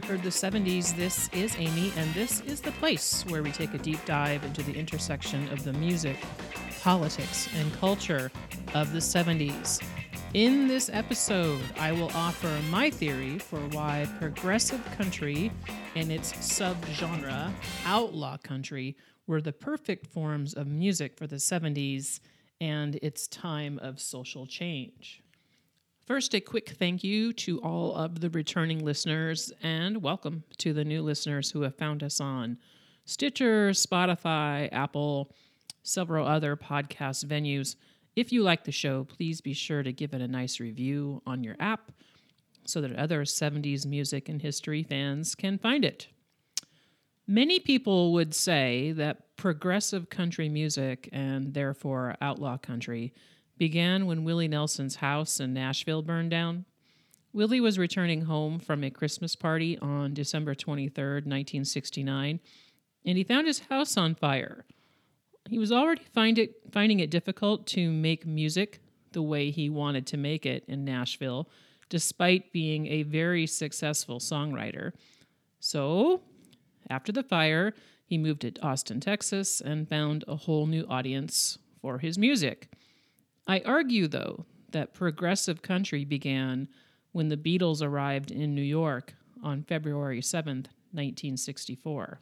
record, The 70s. This is Amy, and this is the place where we take a deep dive into the intersection of the music, politics, and culture of the 70s. In this episode, I will offer my theory for why progressive country and its subgenre, outlaw country, were the perfect forms of music for the 70s and its time of social change. First, a quick thank you to all of the returning listeners, and welcome to the new listeners who have found us on Stitcher, Spotify, Apple, several other podcast venues. If you like the show, please be sure to give it a nice review on your app so that other 70s music and history fans can find it. Many people would say that progressive country music, and therefore outlaw country, began when Willie Nelson's house in Nashville burned down. Willie was returning home from a Christmas party on December 23, 1969, and he found his house on fire. He was already find it, finding it difficult to make music the way he wanted to make it in Nashville, despite being a very successful songwriter. So, after the fire, he moved to Austin, Texas, and found a whole new audience for his music. I argue, though, that progressive country began when the Beatles arrived in New York on February 7th, 1964.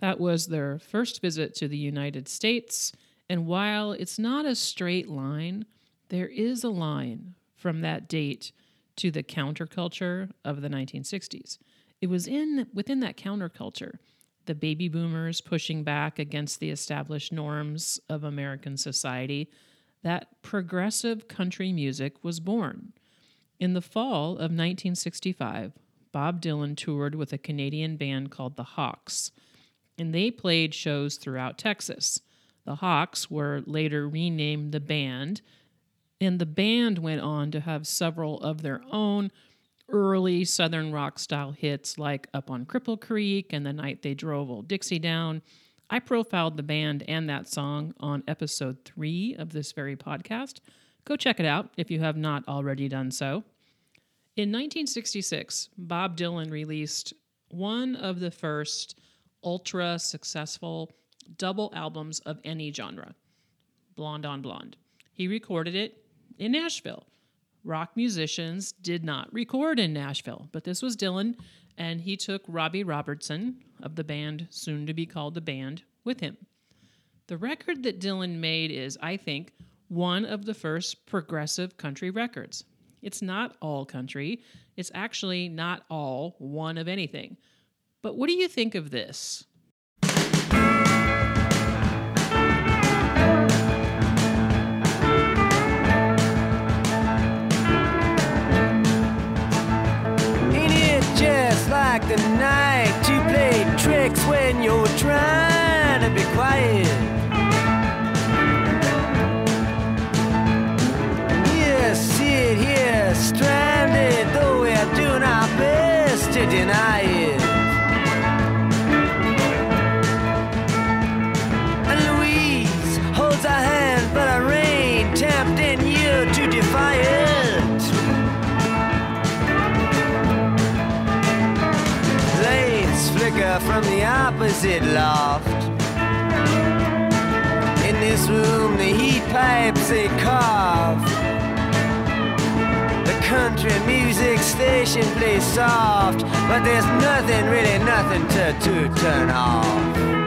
That was their first visit to the United States, and while it's not a straight line, there is a line from that date to the counterculture of the 1960s. It was in within that counterculture, the baby boomers pushing back against the established norms of American society, that progressive country music was born. In the fall of 1965, Bob Dylan toured with a Canadian band called the Hawks, and they played shows throughout Texas. The Hawks were later renamed the band, and the band went on to have several of their own early Southern rock style hits like Up on Cripple Creek and The Night They Drove Old Dixie Down. I profiled the band and that song on episode three of this very podcast. Go check it out if you have not already done so. In 1966, Bob Dylan released one of the first ultra successful double albums of any genre Blonde on Blonde. He recorded it in Nashville. Rock musicians did not record in Nashville, but this was Dylan, and he took Robbie Robertson of the band, soon to be called The Band, with him. The record that Dylan made is, I think, one of the first progressive country records. It's not all country, it's actually not all one of anything. But what do you think of this? Just like the night you play tricks when you're trying to be quiet? You sit here stranded, though we're doing our best to deny From the opposite loft. In this room, the heat pipes they cough. The country music station plays soft, but there's nothing, really nothing to, to turn off.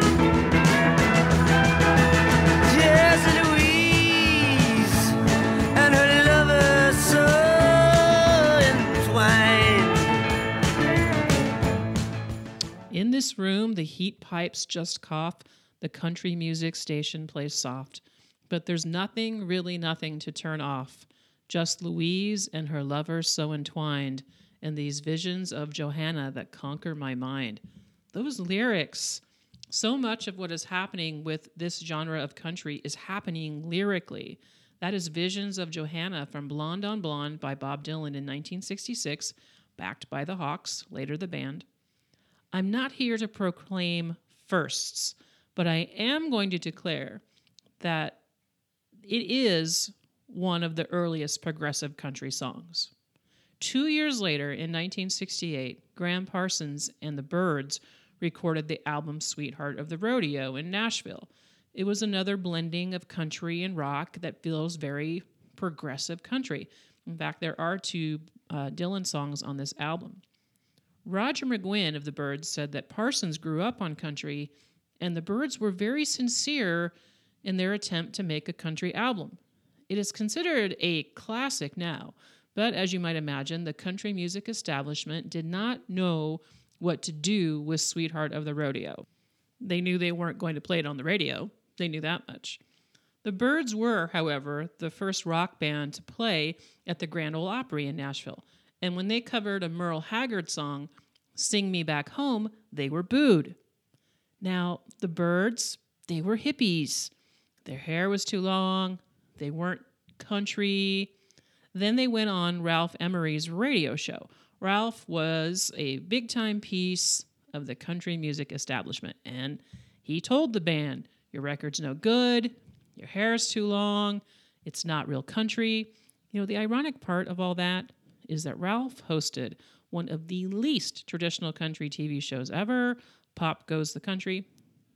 In this room, the heat pipes just cough, the country music station plays soft, but there's nothing, really nothing to turn off. Just Louise and her lover so entwined, and these visions of Johanna that conquer my mind. Those lyrics, so much of what is happening with this genre of country is happening lyrically. That is Visions of Johanna from Blonde on Blonde by Bob Dylan in 1966, backed by the Hawks, later the band. I'm not here to proclaim firsts, but I am going to declare that it is one of the earliest progressive country songs. Two years later, in 1968, Gram Parsons and the Byrds recorded the album Sweetheart of the Rodeo in Nashville. It was another blending of country and rock that feels very progressive country. In fact, there are two uh, Dylan songs on this album. Roger McGuinn of the Byrds said that Parsons grew up on country, and the Byrds were very sincere in their attempt to make a country album. It is considered a classic now, but as you might imagine, the country music establishment did not know what to do with Sweetheart of the Rodeo. They knew they weren't going to play it on the radio, they knew that much. The Byrds were, however, the first rock band to play at the Grand Ole Opry in Nashville, and when they covered a Merle Haggard song, Sing Me Back Home, they were booed. Now, the Byrds, they were hippies. Their hair was too long, they weren't country. Then they went on Ralph Emery's radio show. Ralph was a big time piece of the country music establishment, and he told the band, Your record's no good, your hair's too long, it's not real country. You know, the ironic part of all that is that Ralph hosted one of the least traditional country TV shows ever, Pop Goes the Country.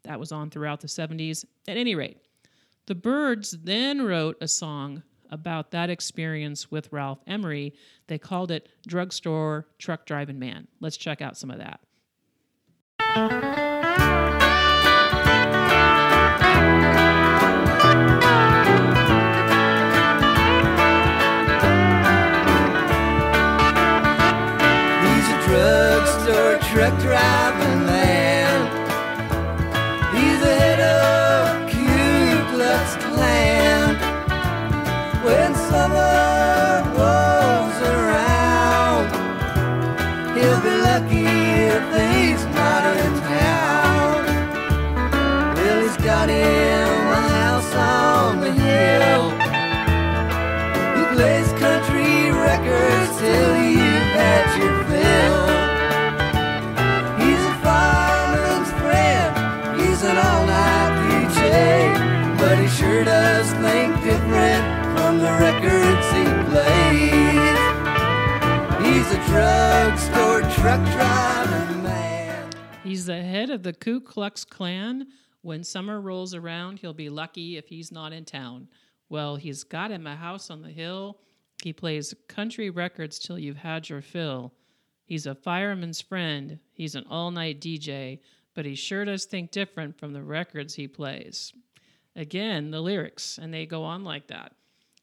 That was on throughout the 70s. At any rate, the Byrds then wrote a song about that experience with Ralph Emery. They called it Drugstore Truck Driving Man. Let's check out some of that. Drugstore truck driving man. He's the head of the Ku Klux Klan. When summer rolls around, he'll be lucky if he's not in town. Well, he's got him a house on the hill. He plays country records till you've had your fill. He's a fireman's friend. He's an all night DJ, but he sure does think different from the records he plays. Again, the lyrics, and they go on like that.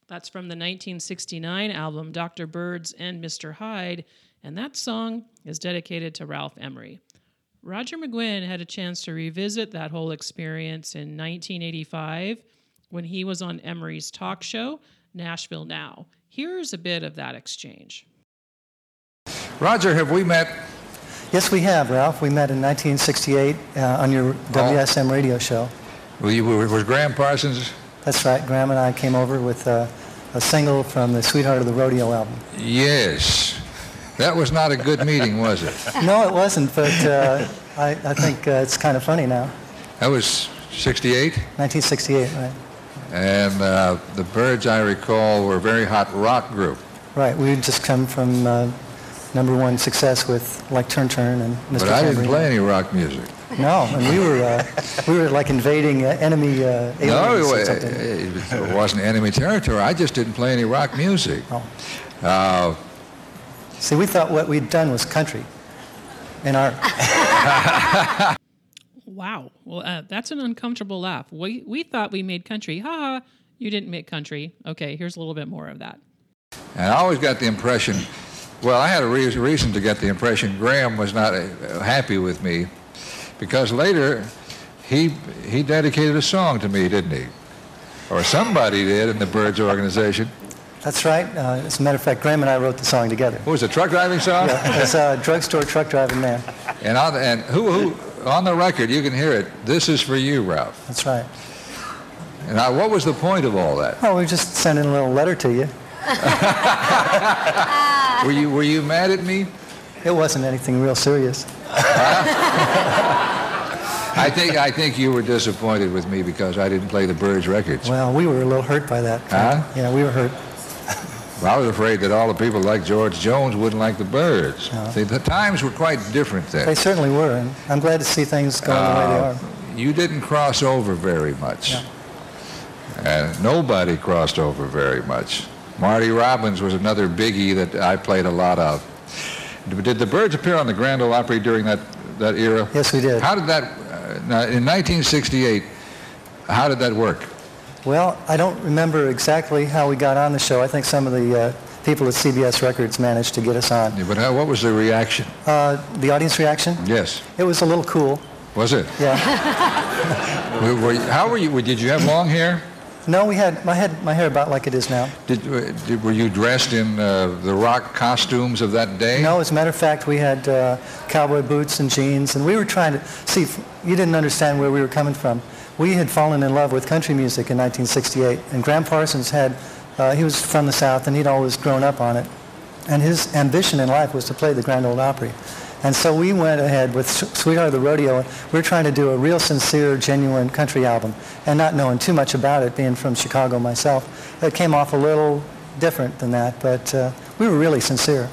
That's from the 1969 album Dr. Byrds and Mr. Hyde, and that song is dedicated to Ralph Emery. Roger McGuinn had a chance to revisit that whole experience in 1985 when he was on Emery's talk show, Nashville Now. Here's a bit of that exchange. Roger, have we met? Yes, we have, Ralph. We met in 1968 uh, on your WSM radio show. Were you, was Gram Parsons? That's right. Gram and I came over with uh, a single from the Sweetheart of the Rodeo album. Yes. That was not a good meeting, was it? No, it wasn't, but uh, I, I think uh, it's kind of funny now. That was 68, 1968, right? and uh, the Byrds, I recall, were a very hot rock group. Right. We had just come from uh, number one success with like Turn Turn and Mr. But I didn't Tambourine. play any rock music. No, and we were uh, we were like invading uh, enemy uh, aliens No, or it, something. it wasn't enemy territory. I just didn't play any rock music. Oh. Uh, See, we thought what we'd done was country, and our Wow. Well, uh, that's an uncomfortable laugh. We, we thought we made country. Ha ha. You didn't make country. Okay, here's a little bit more of that. and I always got the impression, well, I had a reason, reason to get the impression Gram was not uh, happy with me because later he, he dedicated a song to me, didn't he? Or somebody did in the Byrds organization. That's right. Uh, as a matter of fact, Gram and I wrote the song together. What was it, truck driving song? Yeah, it's a drugstore truck driving man. And, on, and who, who, on the record, you can hear it, this is for you, Ralph. That's right. And I, what was the point of all that? Oh, we just sending a little letter to you. Were you, were you mad at me? It wasn't anything real serious. I think, I think you were disappointed with me because I didn't play the Byrds records. Well, we were a little hurt by that. Huh? Yeah, we were hurt. Well, I was afraid that all the people like George Jones wouldn't like the Byrds. No. See, the times were quite different then. They certainly were, and I'm glad to see things going the way they Uh, are. you didn't cross over very much. Yeah. And nobody crossed over very much. Marty Robbins was another biggie that I played a lot of. Did the Byrds appear on the Grand Ole Opry during that, that era? Yes, we did. How did that, uh, now, in 1968, how did that work? Well, I don't remember exactly how we got on the show. I think some of the uh, people at CBS Records managed to get us on. Yeah, But how, what was the reaction? Uh, the audience reaction? Yes. It was a little cool. Was it? Yeah. Were- were you- how were you? Did you have long hair? No, we had my head, my hair about like it is now. Did, uh, did were you dressed in uh, the rock costumes of that day? No, as a matter of fact, we had uh, cowboy boots and jeans, and we were trying to see. You didn't understand where we were coming from. We had fallen in love with country music in 1968, and Gram Parsons had. Uh, he was from the South, and he'd always grown up on it, and his ambition in life was to play the Grand Ole Opry. And so we went ahead with Sweetheart of the Rodeo. We were trying to do a real sincere, genuine country album, and not knowing too much about it, being from Chicago myself, it came off a little different than that. But uh, we were really sincere.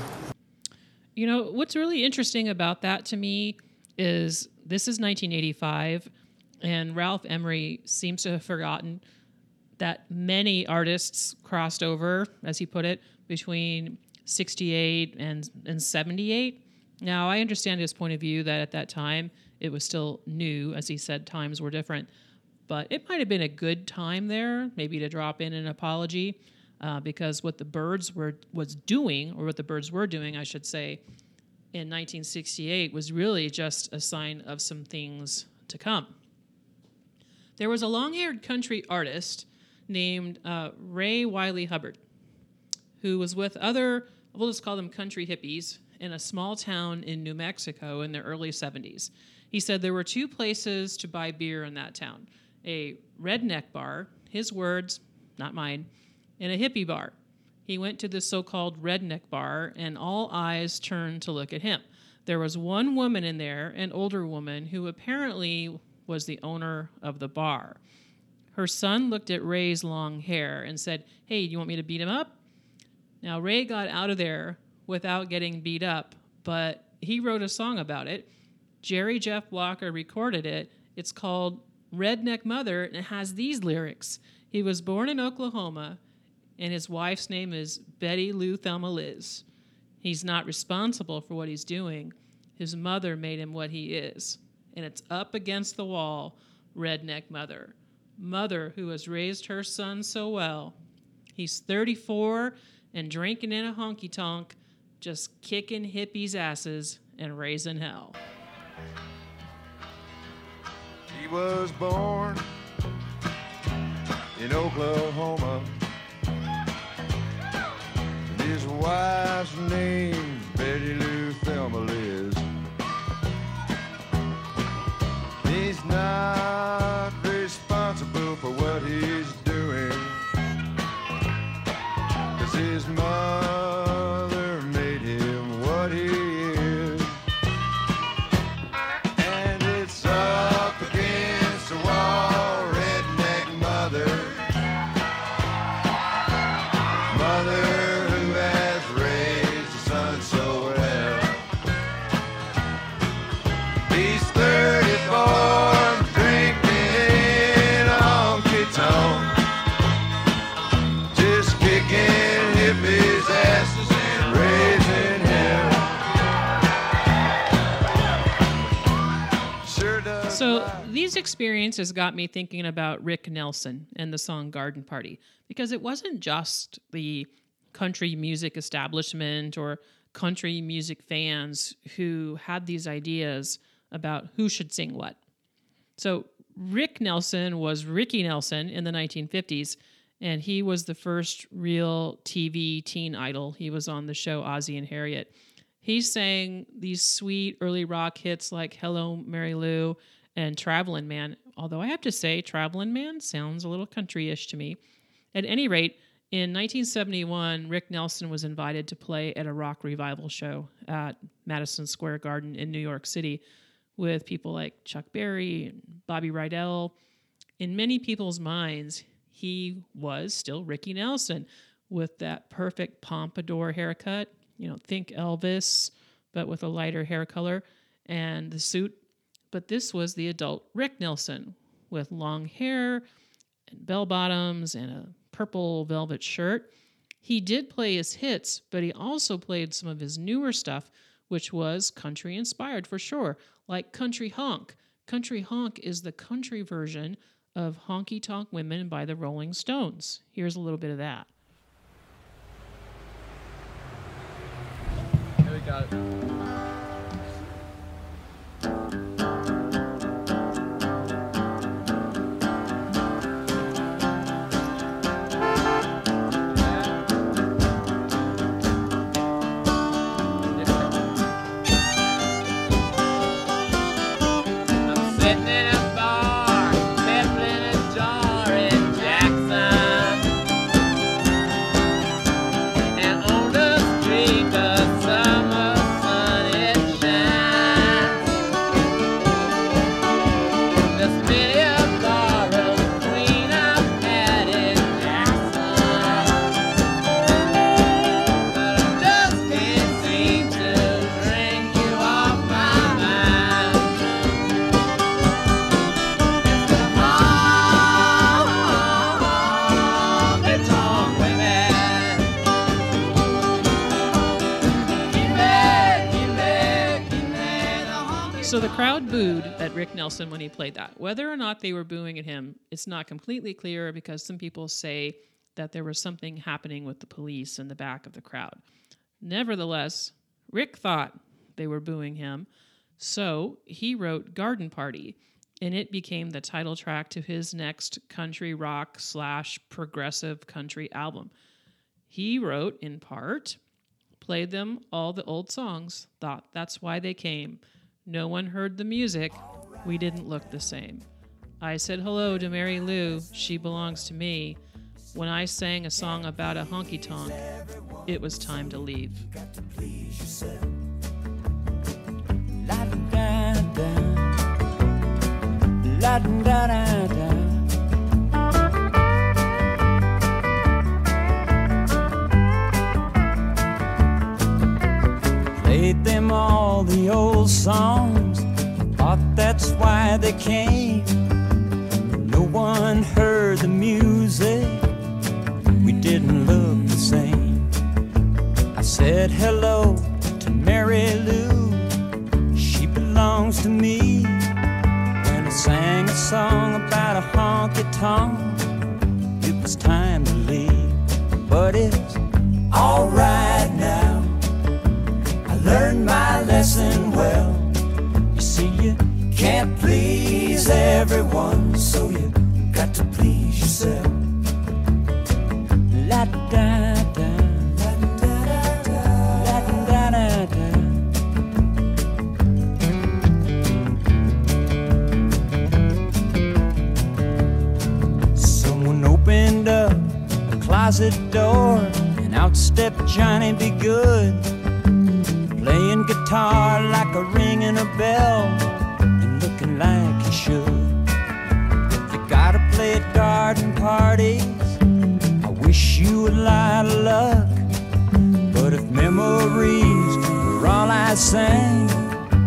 You know, what's really interesting about that to me is this is 1985, and Ralph Emery seems to have forgotten that many artists crossed over, as he put it, between 68 and, and 78. Now, I understand his point of view that at that time it was still new, as he said, times were different. But it might have been a good time there, maybe to drop in an apology, uh, because what the Byrds were was doing, or what the Byrds were doing, I should say, in 1968 was really just a sign of some things to come. There was a long haired country artist named uh, Ray Wylie Hubbard who was with other, we'll just call them country hippies, in a small town in New Mexico in the early 70s. He said there were two places to buy beer in that town a redneck bar, his words, not mine, and a hippie bar. He went to the so called redneck bar, and all eyes turned to look at him. There was one woman in there, an older woman, who apparently was the owner of the bar. Her son looked at Ray's long hair and said, Hey, do you want me to beat him up? Now, Ray got out of there without getting beat up, but he wrote a song about it. Jerry Jeff Walker recorded it. It's called Redneck Mother, and it has these lyrics He was born in Oklahoma, and his wife's name is Betty Lou Thelma Liz. He's not responsible for what he's doing. His mother made him what he is. And it's up against the wall, Redneck Mother. Mother who has raised her son so well. He's 34 and drinking in a honky tonk, just kicking hippies' asses and raising hell. He was born in Oklahoma. His wife's name, Betty Lou Thelma Liz. He's not responsible for what he's doing. Cause his mother these experiences got me thinking about Rick Nelson and the song Garden Party because it wasn't just the country music establishment or country music fans who had these ideas about who should sing what. So Rick Nelson was Ricky Nelson in the 1950s, and he was the first real TV teen idol. He was on the show Ozzie and Harriet. He sang these sweet early rock hits like Hello, Mary Lou and Traveling Man. Although I have to say, Traveling Man sounds a little country-ish to me. At any rate, in 1971, Rick Nelson was invited to play at a rock revival show at Madison Square Garden in New York City with people like Chuck Berry and Bobby Rydell. In many people's minds, he was still Ricky Nelson with that perfect pompadour haircut. You know, think Elvis, but with a lighter hair color and the suit. But this was the adult Rick Nelson with long hair and bell bottoms and a purple velvet shirt. He did play his hits, but he also played some of his newer stuff, which was country inspired for sure, like Country Honk. Country Honk is the country version of Honky Tonk Women by the Rolling Stones. Here's a little bit of that. Here we got booed at Rick Nelson when he played that. Whether or not they were booing at him, it's not completely clear because some people say that there was something happening with the police in the back of the crowd. Nevertheless, Rick thought they were booing him, so he wrote Garden Party, and it became the title track to his next country rock slash progressive country album. He wrote, in part, played them all the old songs, thought that's why they came. No one heard the music. We didn't look the same. I said hello to Mary Lou. She belongs to me. When I sang a song about a honky tonk, it was time to leave. La Played them all the old songs. Thought that's why they came. No one heard the music. We didn't look the same. I said hello to Mary Lou. She belongs to me. When I sang a song about a honky tonk, it was time to leave. But it's alright learned my lesson well. You see, you can't please everyone, so you got to please yourself. La da da, la da da la da da da. Someone opened up a closet door, and out stepped Johnny B. Goode, guitar like a ringing a bell, and looking like he should. You gotta play at garden parties, I wish you a lot of luck. But if memories were all I sang,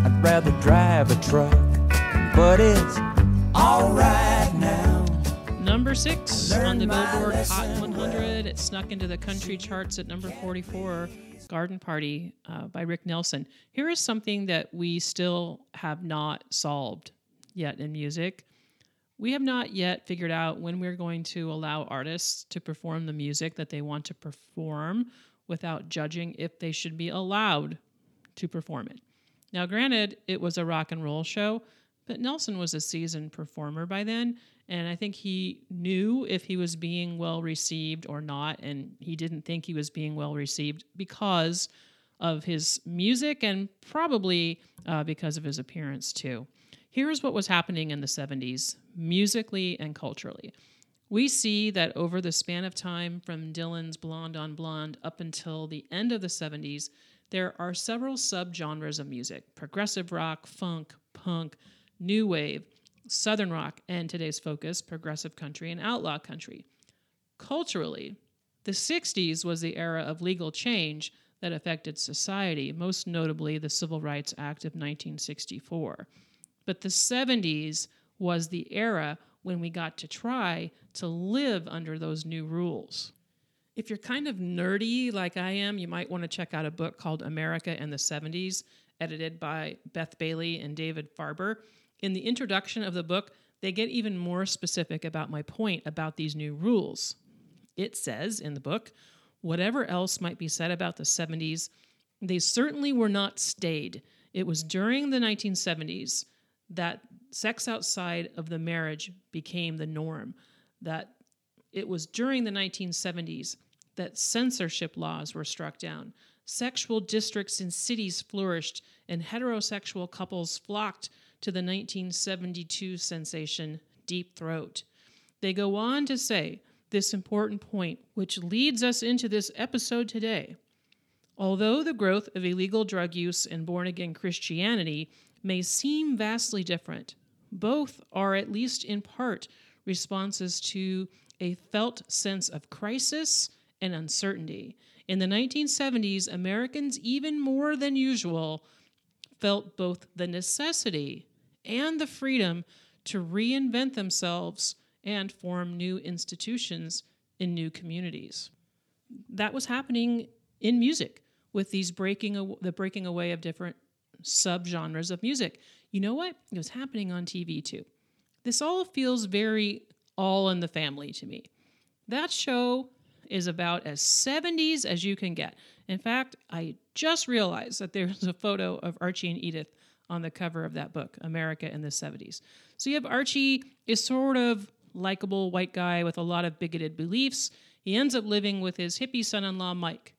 I'd rather drive a truck. But it's alright six on the Billboard Hot lesson 100. It snuck into the country charts at number 44. Garden Party uh, by Rick Nelson. Here is something that we still have not solved yet in music. We have not yet figured out when we're going to allow artists to perform the music that they want to perform without judging if they should be allowed to perform it. Now, granted, it was a rock and roll show, but Nelson was a seasoned performer by then, and I think he knew if he was being well received or not, and he didn't think he was being well received because of his music and probably uh, because of his appearance too. Here's what was happening in the 70s, musically and culturally. We see that over the span of time from Dylan's Blonde on Blonde up until the end of the 70s, there are several subgenres of music progressive rock, funk, punk, new wave, southern rock, and today's focus, progressive country and outlaw country. Culturally, The 60s was the era of legal change that affected society, most notably the Civil Rights Act of 1964. But the 70s was the era when we got to try to live under those new rules. If you're kind of nerdy like I am, you might want to check out a book called America in the 70s, edited by Beth Bailey and David Farber. In the introduction of the book, they get even more specific about my point about these new rules. It says in the book, whatever else might be said about the 70s, they certainly were not stayed. It was during the 1970s that sex outside of the marriage became the norm, that it was during the 1970s that censorship laws were struck down. Sexual districts in cities flourished, and heterosexual couples flocked to the 1972 sensation Deep Throat. They go on to say this important point, which leads us into this episode today. Although the growth of illegal drug use and born again Christianity may seem vastly different, both are, at least in part, responses to a felt sense of crisis and uncertainty. In the 1970s, Americans, even more than usual, felt both the necessity and the freedom to reinvent themselves and form new institutions in new communities. That was happening in music with these breaking the breaking away of different subgenres of music. You know what? It was happening on TV too. This all feels very all in the family to me. That show is about as 70s as you can get. In fact, I just realized that there's a photo of Archie and Edith on the cover of that book, America in the 70s. So you have Archie is sort of likable white guy with a lot of bigoted beliefs. He ends up living with his hippie son-in-law Mike.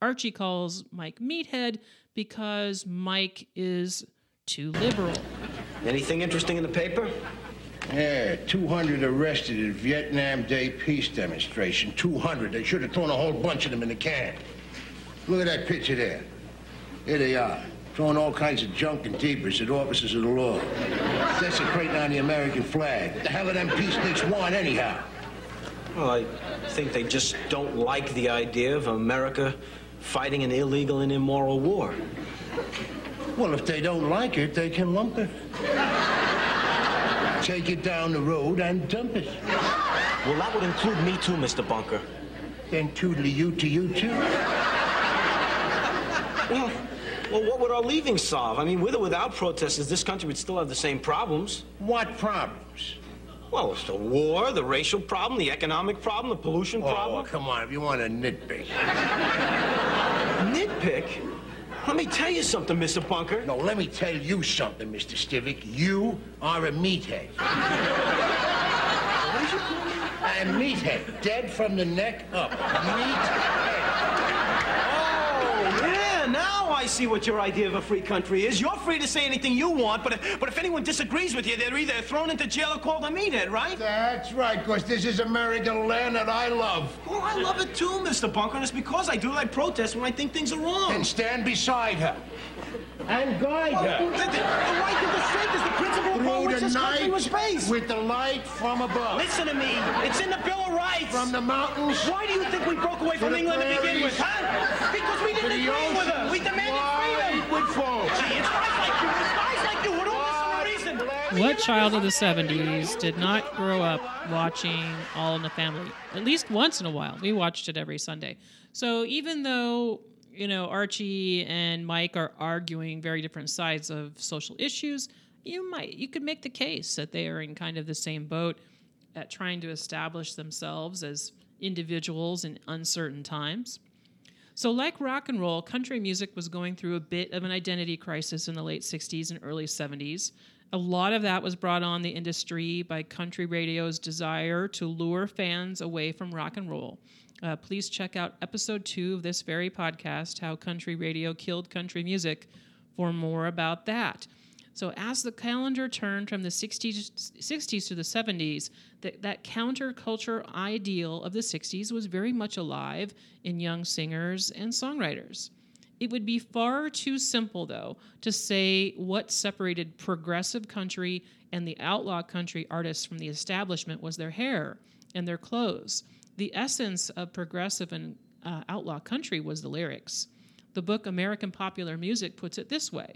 Archie calls Mike meathead because Mike is too liberal. Anything interesting in the paper? Yeah, 200 arrested at Vietnam Day peace demonstration. 200. They should have thrown a whole bunch of them in the can. Look at that picture there. Here they are, throwing all kinds of junk and debris at officers of the law. Desecrating on the American flag. What the hell do them peace peaceniks want anyhow? Well, I think they just don't like the idea of America fighting an illegal and immoral war. Well, if they don't like it, they can lump it. Take it down the road and dump it. Well, that would include me too, Mr. Bunker. Then toodly you to you too. Well, well, what would our leaving solve? I mean, with or without protesters, this country would still have the same problems. What problems? Well, it's the war, the racial problem, the economic problem, the pollution Oh, problem. come on, if you want to nitpick. Nitpick? Let me tell you something, Mr. Bunker. No, let me tell you something, Mr. Stivic. You are a meathead. What did you call me? A meathead, dead from the neck up. Meathead. Oh, I see what your idea of a free country is. You're free to say anything you want, but if, but if anyone disagrees with you, they're either thrown into jail or called a meathead, right? That's right, because this is American land that I love. Well, I love it too, Mr. Bunker, and it's because I do I protest when I think things are wrong. And stand beside her. And guide Well, the, her. the- the right to dissent is the principle upon which this country was based. with the light from above. Listen to me. It's in the Bill of Rights. From the mountains Why do you think we broke away from England to begin with, huh? Because we didn't agree with her. We demanded wide freedom. with foam. Gee, it's guys like you. It's guys like you who don't listen to reason. What child of the 70s did not grow up watching All in the Family? At least once in a while. We watched it every Sunday. So even though, you know, Archie and Mike are arguing very different sides of social issues, you might you could make the case that they are in kind of the same boat at trying to establish themselves as individuals in uncertain times. So, like rock and roll, country music was going through a bit of an identity crisis in the late 60s and early 70s. A lot of that was brought on the industry by country radio's desire to lure fans away from rock and roll. Uh, please check out episode two of this very podcast, How Country Radio Killed Country Music, for more about that. So, as the calendar turned from the 60s, 60s to the 70s, that, that counterculture ideal of the 60s was very much alive in young singers and songwriters. It would be far too simple, though, to say what separated progressive country and the outlaw country artists from the establishment was their hair and their clothes. The essence of progressive and uh, outlaw country was the lyrics. The book American Popular Music puts it this way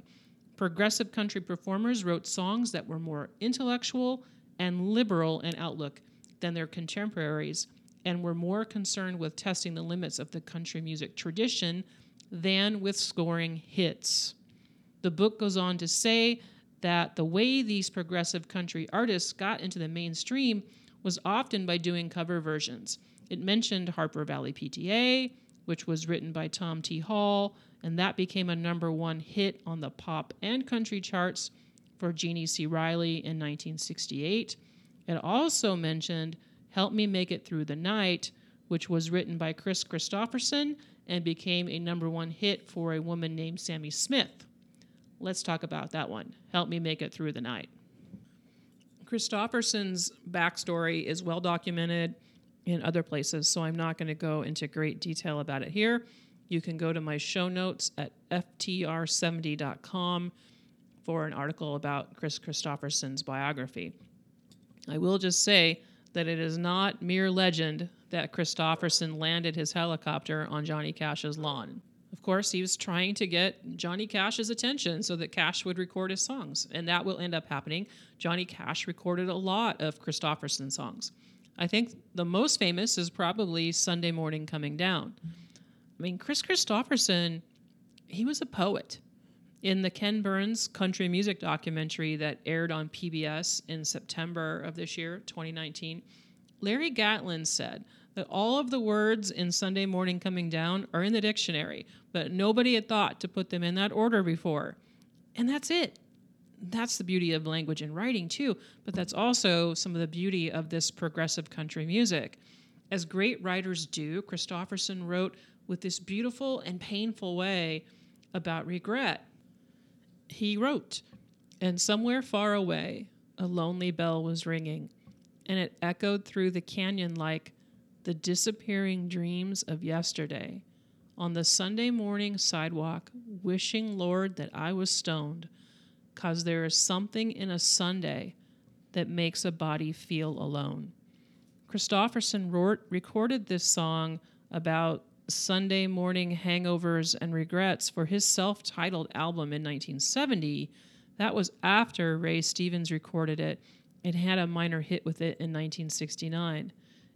Progressive country performers wrote songs that were more intellectual and liberal in outlook than their contemporaries and were more concerned with testing the limits of the country music tradition than with scoring hits. The book goes on to say that the way these progressive country artists got into the mainstream was often by doing cover versions. It mentioned Harper Valley PTA, which was written by Tom T. Hall, and that became a number one hit on the pop and country charts for Jeannie C. Riley in 1968. It also mentioned Help Me Make It Through the Night, which was written by Kris Kristofferson and became a number one hit for a woman named Sammi Smith. Let's talk about that one. Help Me Make It Through the Night. Kristofferson's backstory is well documented in other places, so I'm not going to go into great detail about it here. You can go to my show notes at ftr70.com for an article about Kris Kristofferson's biography. I will just say that it is not mere legend that Kristofferson landed his helicopter on Johnny Cash's lawn. Of course, he was trying to get Johnny Cash's attention so that Cash would record his songs, and that will end up happening. Johnny Cash recorded a lot of Kristofferson songs. I think the most famous is probably Sunday Morning Coming Down. I mean, Kris Kristofferson, he was a poet. In the Ken Burns country music documentary that aired on PBS in September of this year, 2019, Larry Gatlin said that all of the words in Sunday Morning Coming Down are in the dictionary, but nobody had thought to put them in that order before. And that's it. That's the beauty of language and writing, too, but that's also some of the beauty of this progressive country music. As great writers do, Kristofferson wrote with this beautiful and painful way about regret. He wrote, And somewhere far away, a lonely bell was ringing, and it echoed through the canyon like the disappearing dreams of yesterday. On the Sunday morning sidewalk, wishing, Lord, that I was stoned, cause there is something in a Sunday that makes a body feel alone. Kristofferson wrote, recorded this song about Sunday morning hangovers and regrets for his self titled album in 1970. That was after Ray Stevens recorded it and had a minor hit with it in 1969.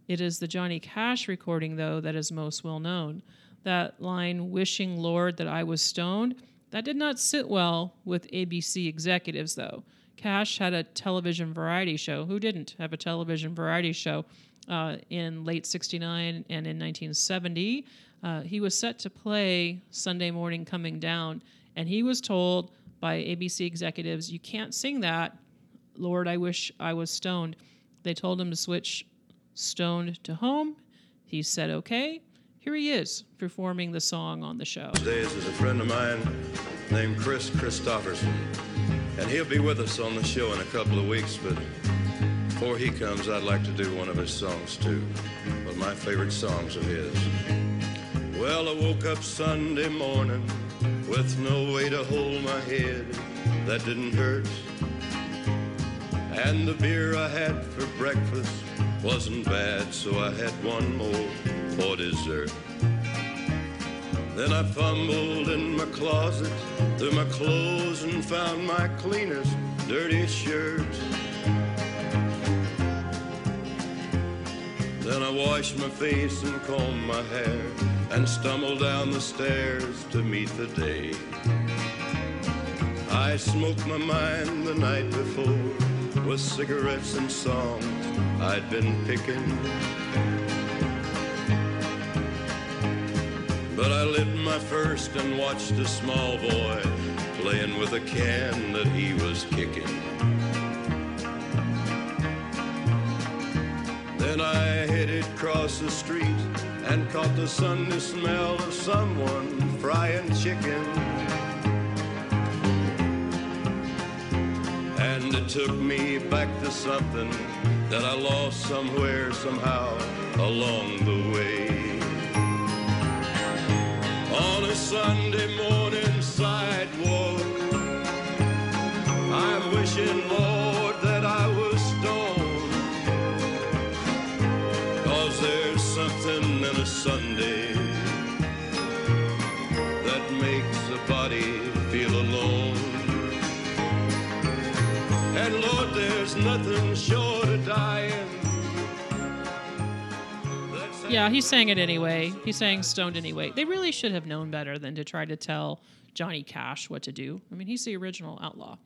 It is the Johnny Cash recording, though, that is most well known. That line, wishing Lord that I was stoned, that did not sit well with ABC executives, though. Cash had a television variety show. Who didn't have a television variety show uh, in late 69 and in 1970? Uh, he was set to play Sunday Morning Coming Down, and he was told by ABC executives, You can't sing that. Lord, I wish I was stoned. They told him to switch stoned to home. He said, Okay. Here he is performing the song on the show. Days is a friend of mine named Kris Kristofferson, and he'll be with us on the show in a couple of weeks. But before he comes, I'd like to do one of his songs too, one of my favorite songs of his. Well, I woke up Sunday morning with no way to hold my head that didn't hurt, and the beer I had for breakfast wasn't bad, so I had one more for dessert. Then I fumbled in my closet through my clothes and found my cleanest, dirtiest shirt. Then I washed my face and combed my hair and stumbled down the stairs to meet the day. I smoked my mind the night before with cigarettes and songs I'd been picking. But I lit my first and watched a small boy playing with a can that he was kicking. Then I headed across the street and caught the Sunday smell of someone frying chicken. And it took me back to something that I lost somewhere, somehow, along the way. On a Sunday morning Yeah, he sang it anyway. He sang Stoned anyway. They really should have known better than to try to tell Johnny Cash what to do. I mean, he's the original outlaw.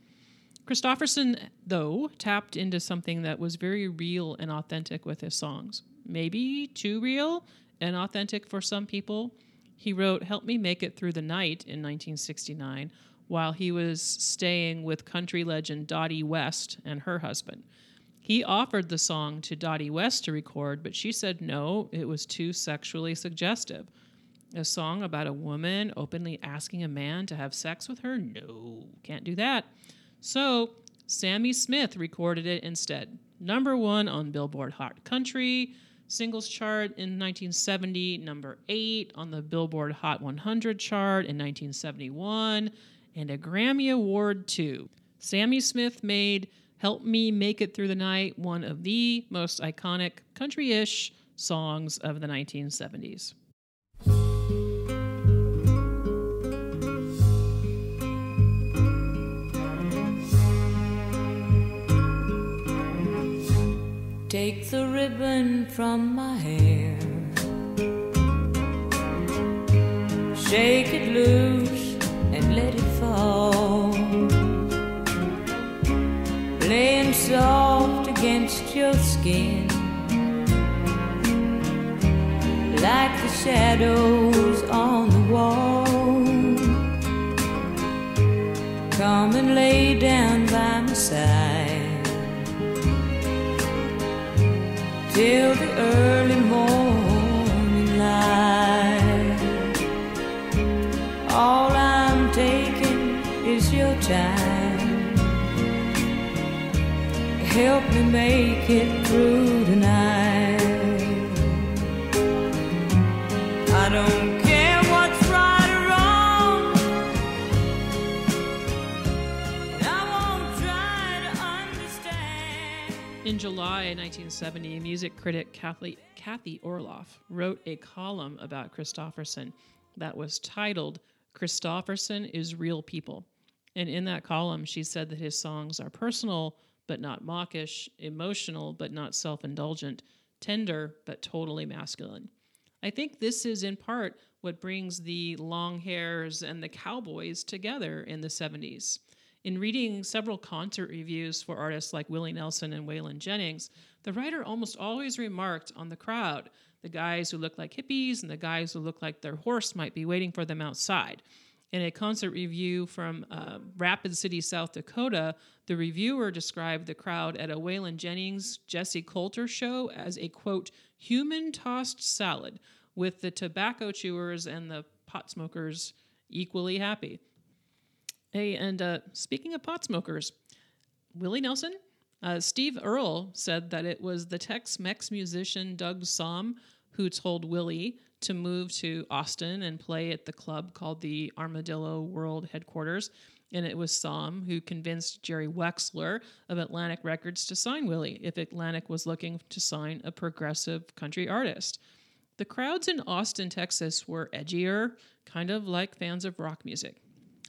Kristofferson, though, tapped into something that was very real and authentic with his songs. Maybe too real and authentic for some people. He wrote Help Me Make It Through the Night in 1969 while he was staying with country legend Dottie West and her husband. He offered the song to Dottie West to record, but she said no, it was too sexually suggestive. A song about a woman openly asking a man to have sex with her? No, can't do that. So Sammi Smith recorded it instead. Number one on Billboard Hot Country singles chart in 1970, number eight on the Billboard Hot 100 chart in 1971, and a Grammy Award too. Sammi Smith made Help Me Make It Through the Night one of the most iconic country ish songs of the 1970s. Take the ribbon from my hair, shake it loose and let it fall, soft against your skin, like the shadows on the wall. Come and lay down by my side. till the early Help me make it through tonight. I don't care what's right or wrong. I won't try to understand. In July 1970, music critic Kathy, Kathy Orloff wrote a column about Kristofferson that was titled Kristofferson is Real People. And in that column, she said that his songs are personal but not mawkish, emotional but not self indulgent, tender but totally masculine. I think this is in part what brings the long hairs and the cowboys together in the 70s. In reading several concert reviews for artists like Willie Nelson and Waylon Jennings, the writer almost always remarked on the crowd the guys who look like hippies and the guys who look like their horse might be waiting for them outside. In a concert review from uh, Rapid City, South Dakota, the reviewer described the crowd at a Waylon Jennings Jessi Colter show as a quote, human tossed salad, with the tobacco chewers and the pot smokers equally happy. Hey, and uh, speaking of pot smokers, Willie Nelson, uh, Steve Earle said that it was the Tex Mex musician Doug Sahm who told Willie to move to Austin and play at the club called the Armadillo World Headquarters. And it was Sahm who convinced Jerry Wexler of Atlantic Records to sign Willie if Atlantic was looking to sign a progressive country artist. The crowds in Austin, Texas were edgier, kind of like fans of rock music.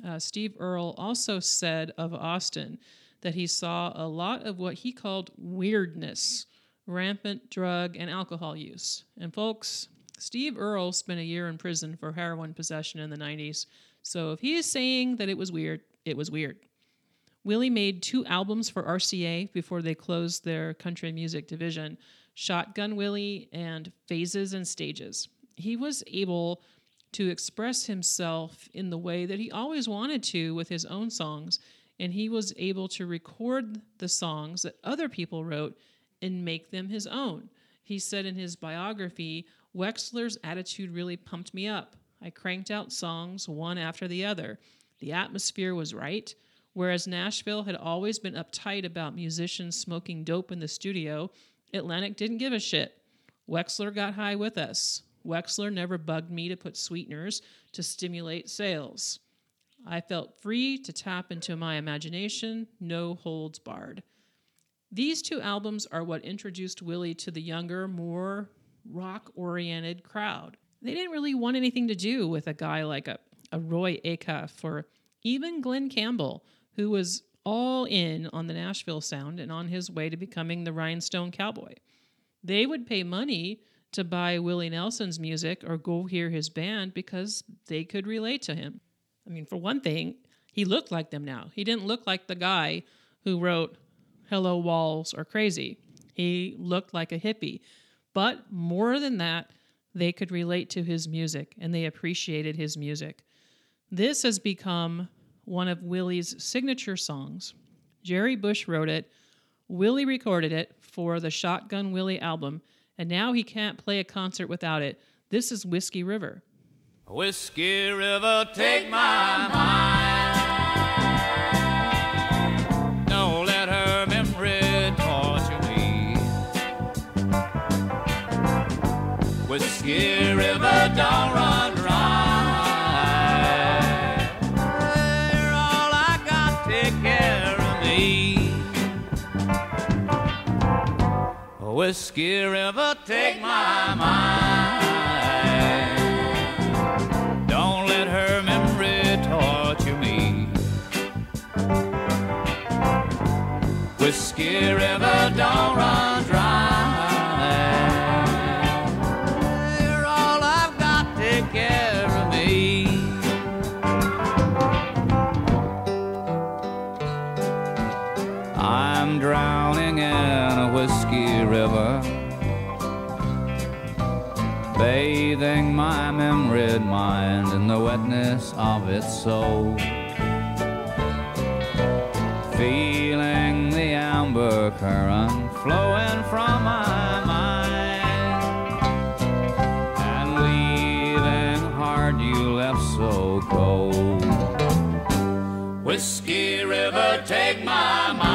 Uh, Steve Earle also said of Austin that he saw a lot of what he called weirdness, rampant drug and alcohol use. And folks, Steve Earle spent a year in prison for heroin possession in the 90s, so if he is saying that it was weird, it was weird. Willie made two albums for RCA before they closed their country music division Shotgun Willie and Phases and Stages. He was able to express himself in the way that he always wanted to with his own songs, and he was able to record the songs that other people wrote and make them his own. He said in his biography, Wexler's attitude really pumped me up. I cranked out songs one after the other. The atmosphere was right. Whereas Nashville had always been uptight about musicians smoking dope in the studio, Atlantic didn't give a shit. Wexler got high with us. Wexler never bugged me to put sweeteners to stimulate sales. I felt free to tap into my imagination, no holds barred. These two albums are what introduced Willie to the younger, more rock oriented crowd. They didn't really want anything to do with a guy like a, a Roy Acuff or even Glen Campbell, who was all in on the Nashville sound and on his way to becoming the Rhinestone Cowboy. They would pay money to buy Willie Nelson's music or go hear his band because they could relate to him. I mean, for one thing, he looked like them now. He didn't look like the guy who wrote Hello Walls or Crazy. He looked like a hippie. But more than that, they could relate to his music and they appreciated his music. This has become one of Willie's signature songs. Jerry Bush wrote it, Willie recorded it for the Shotgun Willie album, and now he can't play a concert without it. This is Whiskey River. Whiskey River, take my mind. Whiskey River, don't run dry. You're all I got, take care of me. Whiskey River, take my mind. Don't let her memory torture me. Whiskey River, don't run dry. My memoried mind in the wetness of its soul. Feeling the amber current flowing from my mind, and leaving hard you left so cold. Whiskey River, take my mind.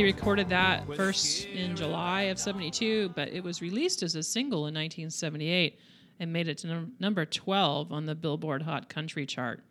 Willie recorded that first in July of 72, but it was released as a single in 1978 and made it to num- number 12 on the Billboard Hot Country chart.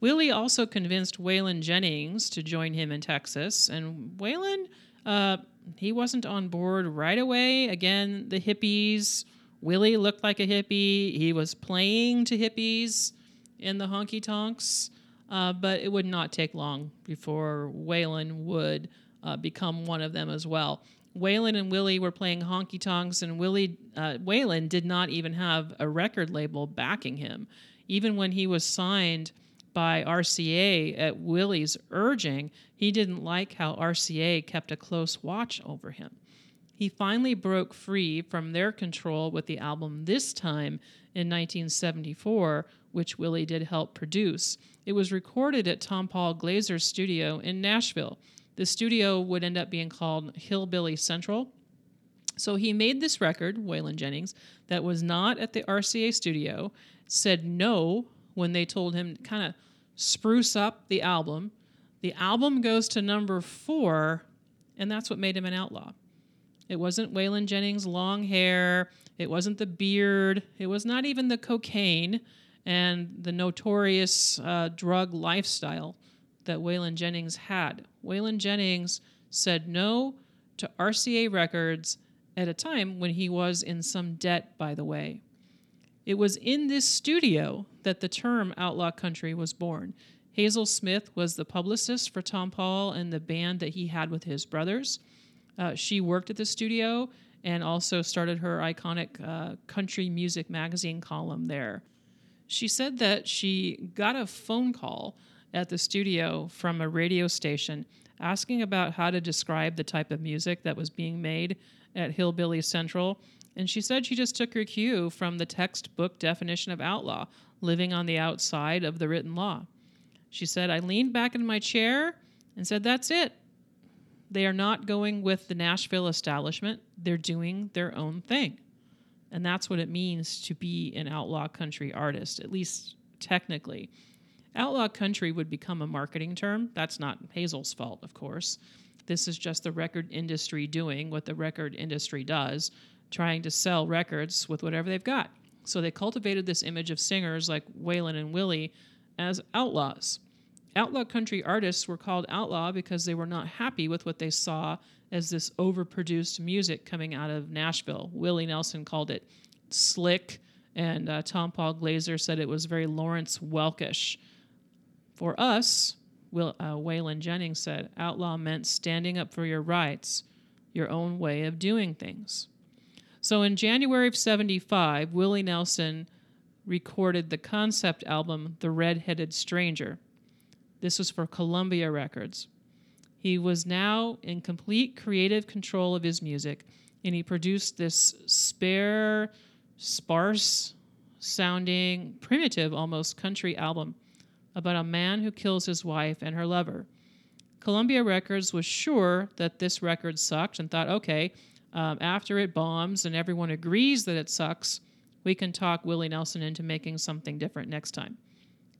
Willie also convinced Waylon Jennings to join him in Texas, and Waylon, uh, he wasn't on board right away. Again, the hippies. Willie looked like a hippie. He was playing to hippies in the honky tonks, uh, but it would not take long before Waylon would uh, become one of them as well. Waylon and Willie were playing honky tonks, and Willie uh, Waylon did not even have a record label backing him. Even when he was signed by RCA at Willie's urging, he didn't like how RCA kept a close watch over him. He finally broke free from their control with the album This Time in 1974, which Willie did help produce. It was recorded at Tompall Glaser's studio in Nashville. The studio would end up being called Hillbilly Central. So he made this record, Waylon Jennings, that was not at the RCA studio, said no when they told him to kind of spruce up the album. The album goes to number four, and that's what made him an outlaw. It wasn't Waylon Jennings' long hair. It wasn't the beard. It was not even the cocaine and the notorious uh, drug lifestyle that Waylon Jennings had. Waylon Jennings said no to RCA Records at a time when he was in some debt, by the way. It was in this studio that the term outlaw country was born. Hazel Smith was the publicist for Tompall and the band that he had with his brothers. Uh, she worked at the studio and also started her iconic uh, country music magazine column there. She said that she got a phone call at the studio from a radio station asking about how to describe the type of music that was being made at Hillbilly Central. And she said she just took her cue from the textbook definition of outlaw, living on the outside of the written law. She said, I leaned back in my chair and said, That's it. They are not going with the Nashville establishment, they're doing their own thing. And that's what it means to be an outlaw country artist, at least technically. Outlaw country would become a marketing term. That's not Hazel's fault, of course. This is just the record industry doing what the record industry does, trying to sell records with whatever they've got. So they cultivated this image of singers like Waylon and Willie as outlaws. Outlaw country artists were called outlaw because they were not happy with what they saw as this overproduced music coming out of Nashville. Willie Nelson called it slick, and uh, Tompall Glaser said it was very Lawrence Welkish. For us, Will, uh, Waylon Jennings said, outlaw meant standing up for your rights, your own way of doing things. So in January of 75, Willie Nelson recorded the concept album The Red-Headed Stranger. This was for Columbia Records. He was now in complete creative control of his music, and he produced this spare, sparse sounding, primitive almost country album about a man who kills his wife and her lover. Columbia Records was sure that this record sucked and thought, okay, um, after it bombs and everyone agrees that it sucks, we can talk Willie Nelson into making something different next time.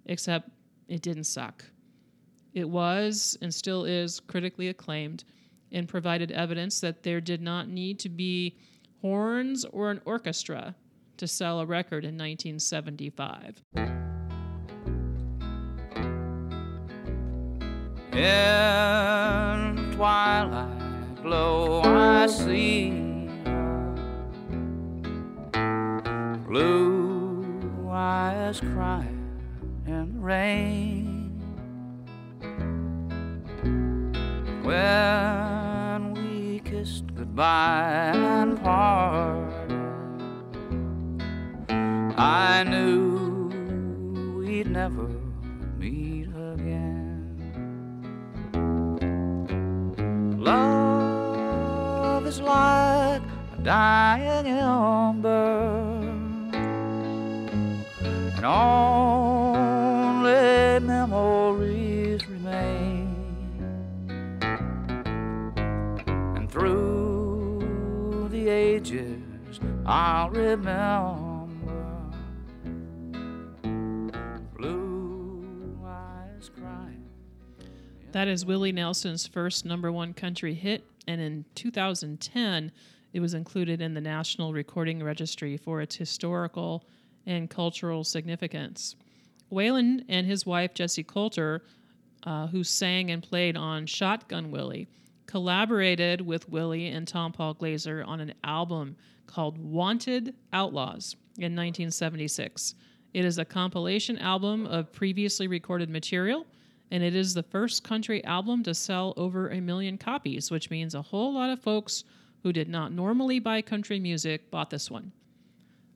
Except it didn't suck. It was and still is critically acclaimed and provided evidence that there did not need to be horns or an orchestra to sell a record in 1975. In twilight glow, I see blue eyes crying in the rain. When we kissed goodbye and parted, I knew we'd never is like a dying ember, and only memories remain. And through the ages, I'll remember. That is Willie Nelson's first number one country hit, and in 2010, it was included in the National Recording Registry for its historical and cultural significance. Waylon and his wife, Jessi Colter, uh, who sang and played on Shotgun Willie, collaborated with Willie and Tompall Glaser on an album called Wanted Outlaws in 1976. It is a compilation album of previously recorded material, and it is the first country album to sell over a million copies, which means a whole lot of folks who did not normally buy country music bought this one.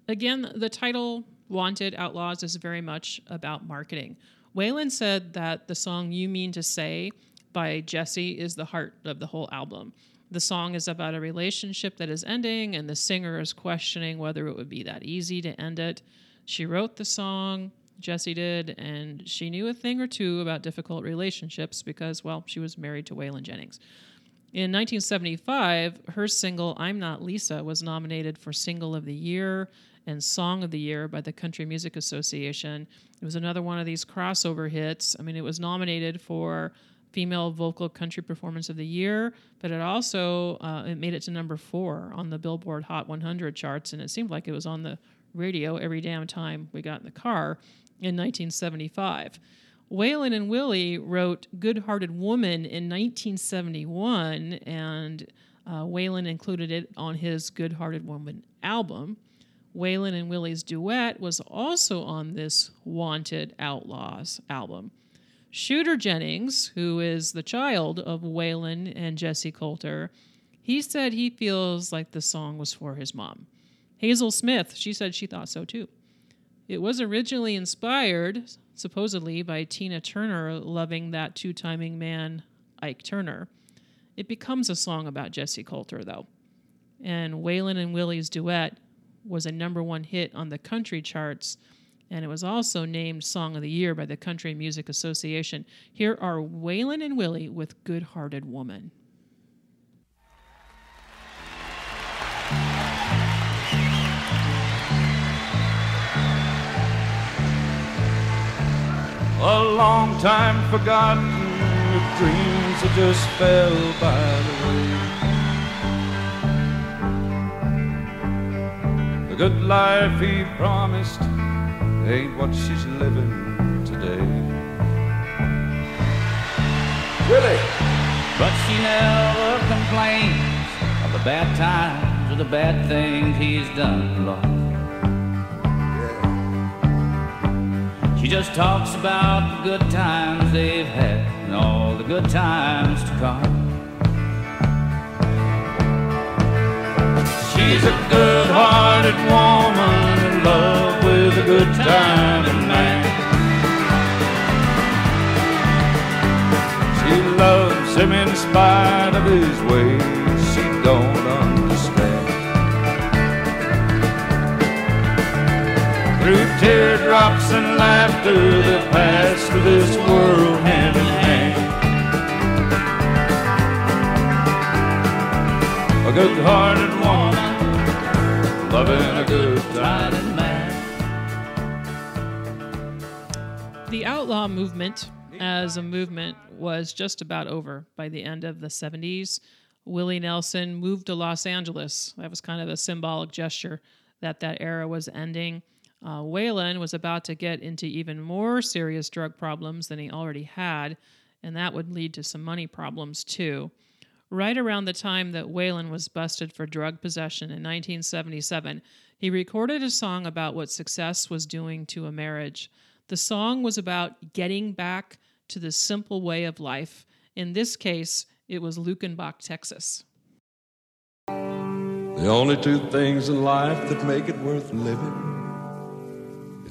Again, the title Wanted Outlaws is very much about marketing. Waylon said that the song You Mean to Say by Jessi is the heart of the whole album. The song is about a relationship that is ending, and the singer is questioning whether it would be that easy to end it. She wrote the song, Jessi did, and she knew a thing or two about difficult relationships because, well, she was married to Waylon Jennings. In 1975, her single I'm Not Lisa was nominated for Single of the Year and Song of the Year by the Country Music Association. It was another one of these crossover hits. I mean, it was nominated for Female Vocal Country Performance of the Year, but it also uh, it made it to number four on the Billboard Hot 100 charts, and it seemed like it was on the radio every damn time we got in the car in 1975. Waylon and Willie wrote Good Hearted Woman in 1971, and uh, Waylon included it on his Good Hearted Woman album. Waylon and Willie's duet was also on this Wanted Outlaws album. Shooter Jennings, who is the child of Waylon and Jessi Colter, he said he feels like the song was for his mom. Hazel Smith, she said she thought so too. It was originally inspired, supposedly, by Tina Turner loving that two timing man, Ike Turner. It becomes a song about Jessi Colter, though. And Waylon and Willie's duet was a number one hit on the country charts, and it was also named Song of the Year by the Country Music Association. Here are Waylon and Willie with Good Hearted Woman. A long time forgotten with dreams that just fell by the way. The good life he promised ain't what she's living today. Willie! But she never complains of the bad times or the bad things he's done, Lord. She just talks about the good times they've had and all the good times to come. She's a good-hearted woman in love with a good-timing man. She loves him in spite of his ways she don't understand. Through teardrops and laughter that pass through this world hand in hand. A good-hearted woman, loving a good-timing man. The outlaw movement as a movement was just about over by the end of the 70s. Willie Nelson moved to Los Angeles. That was kind of a symbolic gesture that that era was ending. Uh, Waylon was about to get into even more serious drug problems than he already had, and that would lead to some money problems too. Right around the time that Waylon was busted for drug possession in 1977, he recorded a song about what success was doing to a marriage. The song was about getting back to the simple way of life. In this case, it was Luckenbach, Texas. The only two things in life that make it worth living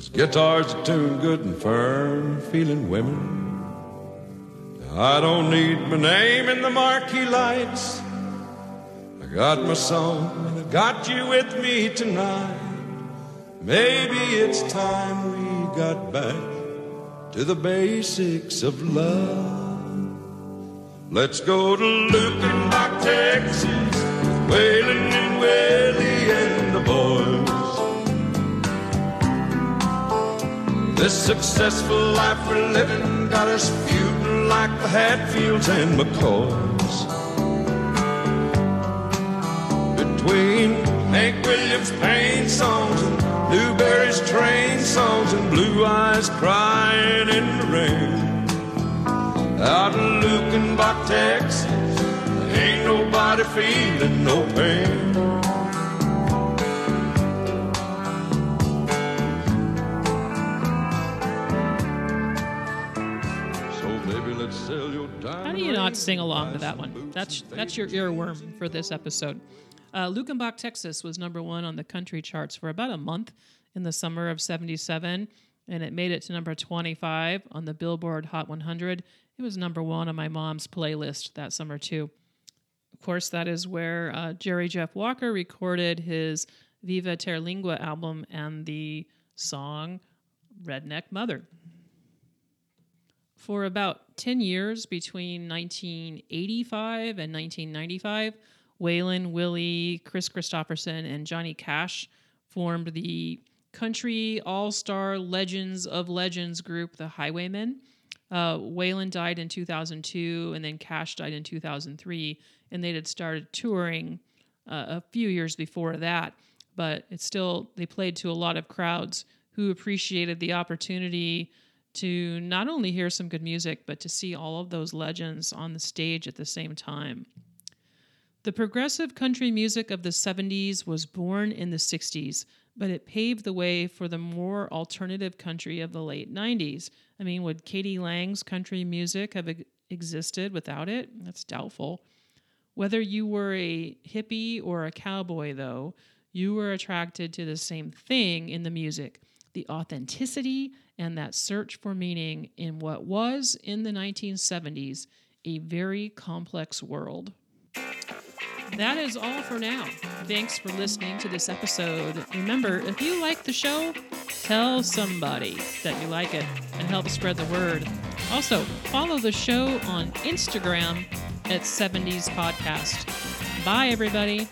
is guitars that tune good and firm, feeling women. I don't need my name in the marquee lights. I got my song and I got you with me tonight. Maybe it's time we got back to the basics of love. Let's go to Luckenbach, Texas, with Waylon and Willie and This successful life we're living got us feuding like the Hatfields and McCoys. Between Hank Williams' pain songs and Newbury's train songs and Blue Eyes crying in the rain. Out in Luckenbach, Texas, ain't nobody feeling no pain. How do you not sing along to that one? That's that's your earworm for this episode. Uh, Luckenbach, Texas was number one on the country charts for about a month in the summer of 77, and it made it to number 25 on the Billboard Hot 100. It was number one on my mom's playlist that summer, too. Of course, that is where uh, Jerry Jeff Walker recorded his Viva Terlingua album and the song Redneck Mother. For about 10 years between 1985 and 1995, Waylon, Willie, Kris Kristofferson, and Johnny Cash formed the country all star legends of legends group, the Highwaymen. Uh, Waylon died in 2002, and then Cash died in 2003, and they had started touring uh, a few years before that. But it's still, they played to a lot of crowds who appreciated the opportunity to not only hear some good music, but to see all of those legends on the stage at the same time. The progressive country music of the 70s was born in the 60s, but it paved the way for the more alternative country of the late 90s. I mean, would k.d. lang's country music have existed without it? That's doubtful. Whether you were a hippie or a cowboy, though, you were attracted to the same thing in the music the authenticity and that search for meaning in what was, in the 1970s, a very complex world. That is all for now. Thanks for listening to this episode. Remember, if you like the show, tell somebody that you like it and help spread the word. Also, follow the show on Instagram at 70s Podcast. Bye, everybody.